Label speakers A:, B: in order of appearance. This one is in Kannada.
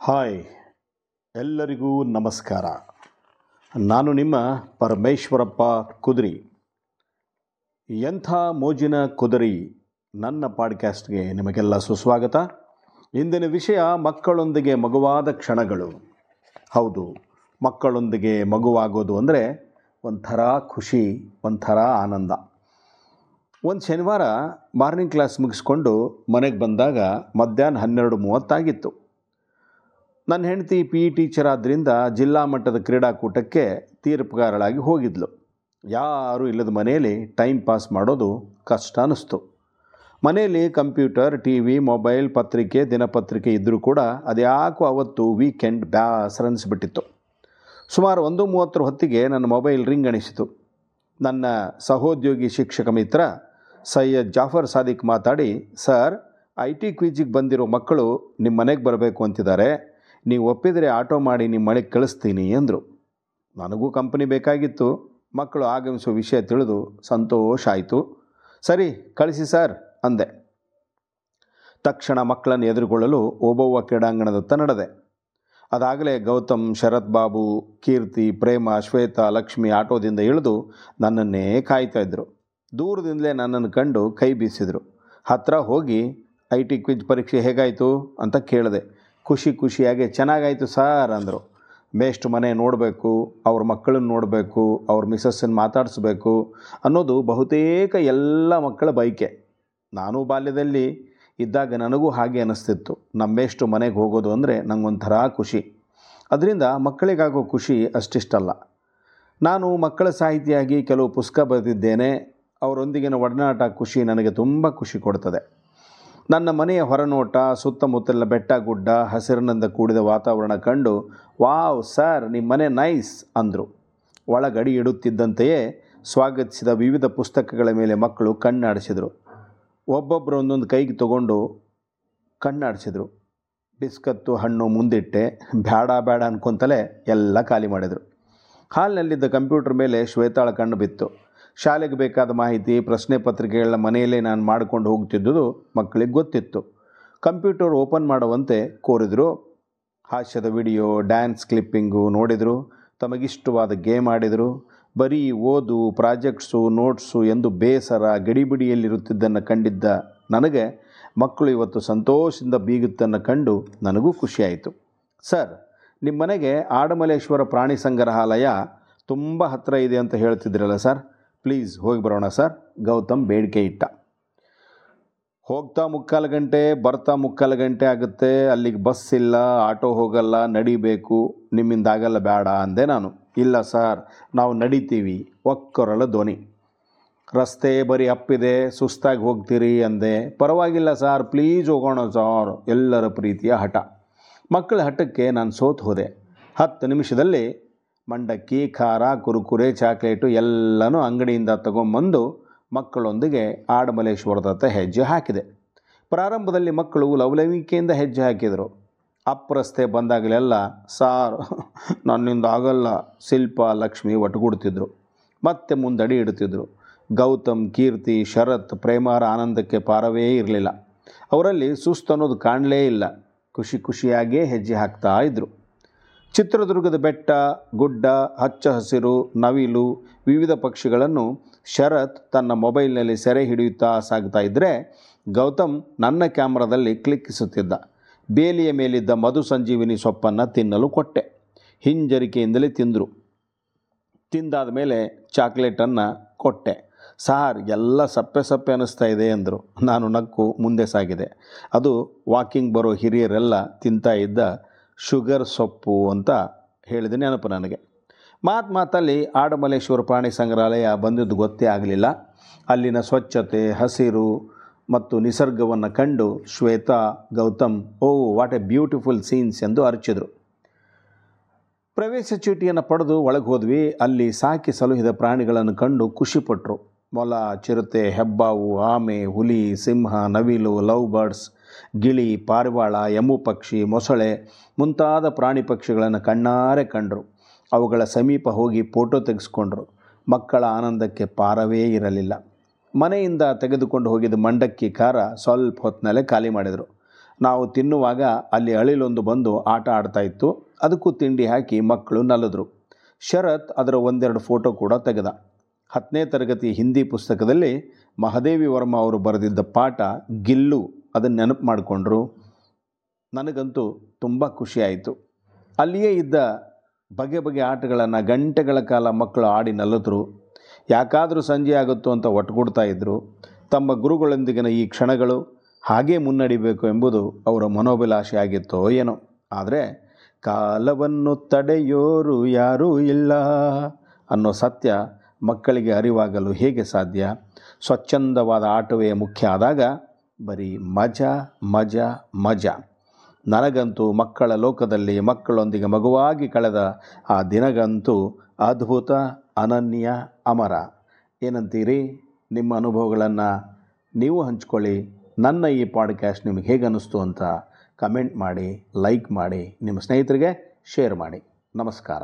A: ಹಾಯ್, ಎಲ್ಲರಿಗೂ ನಮಸ್ಕಾರ. ನಾನು ನಿಮ್ಮ ಪರಮೇಶ್ವರಪ್ಪ ಕುದುರಿ. ಎಂಥ ಮೋಜಿನ ಕುದುರಿ ನನ್ನ ಪಾಡ್ಕ್ಯಾಸ್ಟ್ಗೆ ನಿಮಗೆಲ್ಲ ಸುಸ್ವಾಗತ. ಇಂದಿನ ವಿಷಯ ಮಕ್ಕಳೊಂದಿಗೆ ಮಗುವಾದ ಕ್ಷಣಗಳು. ಹೌದು, ಮಕ್ಕಳೊಂದಿಗೆ ಮಗುವಾಗೋದು ಅಂದರೆ ಒಂಥರ ಖುಷಿ, ಒಂಥರ ಆನಂದ. ಒಂದು ಶನಿವಾರ ಮಾರ್ನಿಂಗ್ ಕ್ಲಾಸ್ ಮುಗಿಸ್ಕೊಂಡು ಮನೆಗೆ ಬಂದಾಗ ಮಧ್ಯಾಹ್ನ ಹನ್ನೆರಡು ಮೂವತ್ತಾಗಿತ್ತು. ನನ್ನ ಹೆಂಡತಿ ಪಿ ಇ ಟೀಚರ್ ಆದ್ದರಿಂದ ಜಿಲ್ಲಾ ಮಟ್ಟದ ಕ್ರೀಡಾಕೂಟಕ್ಕೆ ತೀರ್ಪುಗಾರಳಾಗಿ ಹೋಗಿದ್ಲು. ಯಾರೂ ಇಲ್ಲದ ಮನೆಯಲ್ಲಿ ಟೈಮ್ ಪಾಸ್ ಮಾಡೋದು ಕಷ್ಟ ಅನ್ನಿಸ್ತು. ಮನೆಯಲ್ಲಿ ಕಂಪ್ಯೂಟರ್ ಟಿ ವಿ ಮೊಬೈಲ್ ಪತ್ರಿಕೆ, ದಿನಪತ್ರಿಕೆ ಇದ್ದರೂ ಕೂಡ ಅದ್ಯಾಕೋ ಅವತ್ತು ವೀಕೆಂಡ್ ಬ್ಯಾಸರ ಅನಿಸ್ಬಿಟ್ಟಿತ್ತು ಸುಮಾರು ಒಂದು ಮೂವತ್ತರ ಹೊತ್ತಿಗೆ ನನ್ನ ಮೊಬೈಲ್ ರಿಂಗ್ ಅಣಿಸಿತು. ನನ್ನ ಸಹೋದ್ಯೋಗಿ ಶಿಕ್ಷಕ ಮಿತ್ರ ಸೈಯದ್ ಜಾಫರ್ ಸಾದಿಕ್ ಮಾತಾಡಿ, ಸರ್ ಐ ಟಿ ಕ್ವಿಜಿಗೆ ಬಂದಿರೋ ಮಕ್ಕಳು ನಿಮ್ಮ ಮನೆಗೆ ಬರಬೇಕು ಅಂತಿದ್ದಾರೆ. ನೀವು ಒಪ್ಪಿದರೆ ಆಟೋ ಮಾಡಿ ನಿಮ್ಮ ಮನೆಗೆ ಕಳಿಸ್ತೀನಿ ಎಂದರು ನನಗೂ ಕಂಪನಿ ಬೇಕಾಗಿತ್ತು. ಮಕ್ಕಳು ಆಗಮಿಸುವ ವಿಷಯ ತಿಳಿದು ಸಂತೋಷ ಆಯಿತು. ಸರಿ, ಕಳಿಸಿ ಸರ್, ಅಂದೆ. ತಕ್ಷಣ ಮಕ್ಕಳನ್ನು ಎದುರುಗೊಳ್ಳಲು ಓಬವ್ವ ಕ್ರೀಡಾಂಗಣದತ್ತ ನಡೆದೆ. ಅದಾಗಲೇ ಗೌತಮ್, ಶರತ್ ಬಾಬು, ಕೀರ್ತಿ, ಪ್ರೇಮ, ಶ್ವೇತಾ, ಲಕ್ಷ್ಮಿ ಆಟೋದಿಂದ ಇಳಿದು ನನ್ನನ್ನೇ ಕಾಯ್ತಾ ಇದ್ದರು ದೂರದಿಂದಲೇ ನನ್ನನ್ನು ಕಂಡು ಕೈ ಬೀಸಿದರು. ಹತ್ತಿರ ಹೋಗಿ, ಐ ಟಿ ಕ್ವಿಜ್ ಪರೀಕ್ಷೆ ಹೇಗಾಯಿತು? ಅಂತ ಕೇಳಿದೆ. ಖುಷಿ ಖುಷಿಯಾಗಿ ಚೆನ್ನಾಗಾಯಿತು ಸರ್ ಅಂದರು. ಬೇಸ್ಟ್ ಮನೆ ನೋಡಬೇಕು, ಅವ್ರ ಮಕ್ಕಳನ್ನ ನೋಡಬೇಕು, ಅವ್ರ ಮಿಸಸ್ಸನ್ನು ಮಾತಾಡಿಸ್ಬೇಕು ಅನ್ನೋದು ಬಹುತೇಕ ಎಲ್ಲ ಮಕ್ಕಳ ಬಯಕೆ. ನಾನು ಬಾಲ್ಯದಲ್ಲಿ ಇದ್ದಾಗ ನನಗೂ ಹಾಗೆ ಅನ್ನಿಸ್ತಿತ್ತು ನಮ್ಮೆಷ್ಟು ಮನೆಗೆ ಹೋಗೋದು ಅಂದರೆ ನನಗೊಂಥರ ಖುಷಿ. ಅದರಿಂದ ಮಕ್ಕಳಿಗಾಗೋ ಖುಷಿ ಅಷ್ಟಿಷ್ಟಲ್ಲ. ನಾನು ಮಕ್ಕಳ ಸಾಹಿತಿಯಾಗಿ ಕೆಲವು ಪುಸ್ತಕ ಬರೆದಿದ್ದೇನೆ. ಅವರೊಂದಿಗಿನ ಒಡನಾಟ ಖುಷಿ ನನಗೆ ತುಂಬ ಖುಷಿ ಕೊಡ್ತದೆ. ನನ್ನ ಮನೆಯ ಹೊರನೋಟ, ಸುತ್ತಮುತ್ತಲಿನ ಬೆಟ್ಟ ಗುಡ್ಡ, ಹಸಿರಿನಿಂದ ಕೂಡಿದ ವಾತಾವರಣ ಕಂಡು, ವಾವ್ ಸರ್ ನಿಮ್ಮ ಮನೆ ನೈಸ್ ಅಂದರು. ಒಳಗಡಿ ಇಡುತ್ತಿದ್ದಂತೆಯೇ ಸ್ವಾಗತಿಸಿದ ವಿವಿಧ ಪುಸ್ತಕಗಳ ಮೇಲೆ ಮಕ್ಕಳು ಕಣ್ಣಾಡಿಸಿದರು. ಒಬ್ಬೊಬ್ಬರು ಒಂದೊಂದು ಕೈಗೆ ತಗೊಂಡು ಕಣ್ಣಾಡಿಸಿದರು. ಬಿಸ್ಕತ್ತು, ಹಣ್ಣು, ಮುಂದಿಟ್ಟೆ ಬೇಡ ಬೇಡ ಅನ್ಕೊಂತಲೇ ಎಲ್ಲ ಖಾಲಿ ಮಾಡಿದರು. ಹಾಲಿನಲ್ಲಿದ್ದ ಕಂಪ್ಯೂಟರ್ ಮೇಲೆ ಶ್ವೇತಾಳ ಕಣ್ಣು ಬಿತ್ತು. ಶಾಲೆಗೆ ಬೇಕಾದ ಮಾಹಿತಿ, ಪ್ರಶ್ನೆ ಪತ್ರಿಕೆಗಳನ್ನ ಮನೆಯಲ್ಲೇ ನಾನು ಮಾಡಿಕೊಂಡು ಹೋಗ್ತಿದ್ದುದು ಮಕ್ಕಳಿಗೆ ಗೊತ್ತಿತ್ತು. ಕಂಪ್ಯೂಟರ್ ಓಪನ್ ಮಾಡುವಂತೆ ಕೋರಿದರು. ಹಾಸ್ಯದ ವಿಡಿಯೋ, ಡ್ಯಾನ್ಸ್ ಕ್ಲಿಪ್ಪಿಂಗು ನೋಡಿದರು. ತಮಗಿಷ್ಟವಾದ ಗೇಮ್ ಆಡಿದರು. ಬರೀ ಓದು, ಪ್ರಾಜೆಕ್ಟ್ಸು, ನೋಟ್ಸು ಎಂದು ಬೇಸರ, ಗಡಿಬಿಡಿಯಲ್ಲಿರುತ್ತಿದ್ದನ್ನು ಕಂಡಿದ್ದ ನನಗೆ ಮಕ್ಕಳು ಇವತ್ತು ಸಂತೋಷದಿಂದ ಬೀಗುತ್ತನ್ನು ಕಂಡು ನನಗೂ ಖುಷಿಯಾಯಿತು. ಸರ್ ನಿಮ್ಮ ಮನೆಗೆ ಆಡಮಲೇಶ್ವರ ಪ್ರಾಣಿ ಸಂಗ್ರಹಾಲಯ ತುಂಬ ಹತ್ತಿರ ಇದೆ ಅಂತ ಹೇಳ್ತಿದ್ರಲ್ಲ ಸರ್. ಪ್ಲೀಸ್ ಹೋಗಿ ಬರೋಣ ಸರ್. ಗೌತಮ್ ಬೇಡಿಕೆ ಇಟ್ಟ. ಹೋಗ್ತಾ ಮುಕ್ಕಾಲು ಗಂಟೆ, ಬರ್ತಾ ಮುಕ್ಕಾಲು ಗಂಟೆ ಆಗುತ್ತೆ. ಅಲ್ಲಿಗೆ ಬಸ್ ಇಲ್ಲ ಆಟೋ ಹೋಗಲ್ಲ, ನಡಿಬೇಕು. ನಿಮ್ಮಿಂದ ಆಗಲ್ಲ ಬೇಡ ಅಂದೆ ನಾನು. ಇಲ್ಲ ಸರ್, ನಾವು ನಡಿತೀವಿ. ಒಕ್ಕೊರಳ ಧ್ವನಿ. ರಸ್ತೆ ಬರೀ ಅಪ್ಪಿದೆ, ಸುಸ್ತಾಗಿ ಹೋಗ್ತೀರಿ ಅಂದೆ. ಪರವಾಗಿಲ್ಲ ಸಾರ್ ಪ್ಲೀಸ್ ಹೋಗೋಣ ಸಾರ್. ಎಲ್ಲರ ಪ್ರೀತಿಯ ಹಠ. ಮಕ್ಕಳ ಹಠಕ್ಕೆ ನಾನು ಸೋತು ಹೋದೆ. ಹತ್ತು ನಿಮಿಷದಲ್ಲಿ ಮಂಡಕ್ಕಿ ಖಾರ ಕುರುಕುರೆ ಚಾಕ್ಲೇಟು ಎಲ್ಲನೂ ಅಂಗಡಿಯಿಂದ ತಗೊಂಬಂದು ಮಕ್ಕಳೊಂದಿಗೆ ಆಡಮಲೇಶ್ವರದತ್ತ ಹೆಜ್ಜೆ ಹಾಕಿದೆ. ಪ್ರಾರಂಭದಲ್ಲಿ ಮಕ್ಕಳು ಲವಲವಿಕೆಯಿಂದ ಹೆಜ್ಜೆ ಹಾಕಿದರು. ಅಪ್ರಸ್ತೆ ಬಂದಾಗಲೆಲ್ಲ, ಸಾರ್, ನನ್ನಿಂದ ಆಗಲ್ಲ, ಶಿಲ್ಪ, ಲಕ್ಷ್ಮಿ ಒಟ್ಟುಗೂಡ್ತಿದ್ರು. ಮತ್ತೆ ಮುಂದಡಿ ಇಡ್ತಿದ್ರು ಗೌತಮ್, ಕೀರ್ತಿ, ಶರತ್, ಪ್ರೇಮಾರ ಆನಂದಕ್ಕೆ ಪಾರವೇ ಇರಲಿಲ್ಲ. ಅವರಲ್ಲಿ ಸುಸ್ತು ಅನ್ನೋದು ಕಾಣಲೇ ಇಲ್ಲ. ಖುಷಿ ಖುಷಿಯಾಗಿಯೇ ಹೆಜ್ಜೆ ಹಾಕ್ತಾ ಇದ್ದರು ಚಿತ್ರದುರ್ಗದ ಬೆಟ್ಟ, ಗುಡ್ಡ, ಹಚ್ಚ ಹಸಿರು, ನವಿಲು ವಿವಿಧ ಪಕ್ಷಿಗಳನ್ನು ಶರತ್ ತನ್ನ ಮೊಬೈಲ್ನಲ್ಲಿ ಸೆರೆ ಹಿಡಿಯುತ್ತಾ ಸಾಗ್ತಾ ಇದ್ದರೆ ಗೌತಮ್ ನನ್ನ ಕ್ಯಾಮ್ರಾದಲ್ಲಿ ಕ್ಲಿಕ್ಕಿಸುತ್ತಿದ್ದ. ಬೇಲಿಯ ಮೇಲಿದ್ದ ಮಧು ಸಂಜೀವಿನಿ ಸೊಪ್ಪನ್ನು ತಿನ್ನಲು ಕೊಟ್ಟೆ. ಹಿಂಜರಿಕೆಯಿಂದಲೇ ತಿಂದರು. ತಿಂದಾದ ಮೇಲೆ ಚಾಕ್ಲೇಟನ್ನು ಕೊಟ್ಟೆ. ಸಾರ್, ಎಲ್ಲ ಸಪ್ಪೆ ಸಪ್ಪೆ ಅನ್ನಿಸ್ತಾ ಇದೆ ಅಂದರು ನಾನು ನಕ್ಕು ಮುಂದೆ ಸಾಗಿದೆ. ಅದು ವಾಕಿಂಗ್ ಬರೋ ಹಿರಿಯರೆಲ್ಲ ತಿಂತಾ ಇದ್ದ ಶುಗರ್ ಸೊಪ್ಪು ಅಂತ ಹೇಳಿದ ನೆನಪು ನನಗೆ. ಮಾತು ಮಾತಲ್ಲಿ ಆಡಮಲೇಶ್ವರ ಪ್ರಾಣಿ ಸಂಗ್ರಹಾಲಯ ಬಂದಿದ್ದು ಗೊತ್ತೇ ಆಗಲಿಲ್ಲ. ಅಲ್ಲಿನ ಸ್ವಚ್ಛತೆ, ಹಸಿರು ಮತ್ತು ನಿಸರ್ಗವನ್ನು ಕಂಡು Shweta, Gautam, oh, what a beautiful scenes ಎಂದು ಅರಚಿದರು. ಪ್ರವೇಶ ಚೀಟಿಯನ್ನು ಪಡೆದು ಒಳಗೆ ಹೋದ್ವಿ. ಅಲ್ಲಿ ಸಾಕಿ ಸಲುಹಿದ ಪ್ರಾಣಿಗಳನ್ನು ಕಂಡು ಖುಷಿಪಟ್ಟರು ಮೊಲ, ಚಿರತೆ, ಹೆಬ್ಬಾವು, ಆಮೆ, ಹುಲಿ, ಸಿಂಹ, ನವಿಲು, ಲವ್ ಬರ್ಡ್ಸ್, ಗಿಳಿ, ಪಾರಿವಾಳ ಎಮ್ಮು ಪಕ್ಷಿ, ಮೊಸಳೆ ಮುಂತಾದ ಪ್ರಾಣಿ ಪಕ್ಷಿಗಳನ್ನು ಕಣ್ಣಾರೆ ಕಂಡರು. ಅವುಗಳ ಸಮೀಪ ಹೋಗಿ ಫೋಟೋ ತೆಗೆಸ್ಕೊಂಡ್ರು. ಮಕ್ಕಳ ಆನಂದಕ್ಕೆ ಪಾರವೇ ಇರಲಿಲ್ಲ. ಮನೆಯಿಂದ ತೆಗೆದುಕೊಂಡು ಹೋಗಿದ್ದ ಮಂಡಕ್ಕಿ ಖಾರ ಸ್ವಲ್ಪ ಹೊತ್ತಿನಲ್ಲೇ ಖಾಲಿ ಮಾಡಿದರು. ನಾವು ತಿನ್ನುವಾಗ ಅಲ್ಲಿ ಅಳಿಲೊಂದು ಬಂದು ಆಟ ಆಡ್ತಾ ಇತ್ತು. ಅದಕ್ಕೂ ತಿಂಡಿ ಹಾಕಿ ಮಕ್ಕಳು ನಲಿದ್ರು. ಶರತ್ ಅದರ ಒಂದೆರಡು ಫೋಟೋ ಕೂಡ ತೆಗೆದ. ಹತ್ತನೇ ತರಗತಿ ಹಿಂದಿ ಪುಸ್ತಕದಲ್ಲಿ ಮಹದೇವಿ ವರ್ಮ ಅವರು ಬರೆದಿದ್ದ ಪಾಠ ಗಿಲ್ಲು, ಅದನ್ನು ನೆನಪು ಮಾಡಿಕೊಂಡ್ರು. ನನಗಂತೂ ತುಂಬ ಖುಷಿಯಾಯಿತು ಅಲ್ಲಿಯೇ ಇದ್ದ ಬಗೆ ಬಗೆ ಆಟಗಳನ್ನು ಗಂಟೆಗಳ ಕಾಲ ಮಕ್ಕಳು ಆಡಿ ನಲಿದ್ರು ಯಾಕಾದರೂ ಸಂಜೆ ಆಗುತ್ತೋ ಅಂತ ಒಟ್ಟುಗೂಡ್ತಾ ಇದ್ದರು ತಮ್ಮ ಗುರುಗಳೊಂದಿಗಿನ ಈ ಕ್ಷಣಗಳು ಹಾಗೇ ಮುನ್ನಡಿಬೇಕು ಎಂಬುದು ಅವರ ಮನೋಭಿಲಾಷೆ ಆಗಿತ್ತೋ ಏನೋ. ಆದರೆ, ಕಾಲವನ್ನು ತಡೆಯೋರು ಯಾರೂ ಇಲ್ಲ ಅನ್ನೋ ಸತ್ಯ ಮಕ್ಕಳಿಗೆ ಅರಿವಾಗಲು ಹೇಗೆ ಸಾಧ್ಯ? ಸ್ವಚ್ಛಂದವಾದ ಆಟವೇ ಮುಖ್ಯ ಆದಾಗ ಬರೀ ಮಜಾ ಮಜಾ ಮಜಾ. ನನಗಂತೂ ಮಕ್ಕಳ ಲೋಕದಲ್ಲಿ ಮಕ್ಕಳೊಂದಿಗೆ ಮಗುವಾಗಿ ಕಳೆದ ಆ ದಿನಗಂತೂ ಅದ್ಭುತ, ಅನನ್ಯ, ಅಮರ. ಏನಂತೀರಿ? ನಿಮ್ಮ ಅನುಭವಗಳನ್ನು ನೀವು ಹಂಚ್ಕೊಳ್ಳಿ. ನನ್ನ ಈ ಪಾಡ್ಕ್ಯಾಸ್ಟ್ ನಿಮಗೆ ಹೇಗೆ ಅನ್ನಿಸ್ತು ಅಂತ ಕಮೆಂಟ್ ಮಾಡಿ, ಲೈಕ್ ಮಾಡಿ, ನಿಮ್ಮ ಸ್ನೇಹಿತರಿಗೆ ಶೇರ್ ಮಾಡಿ. ನಮಸ್ಕಾರ.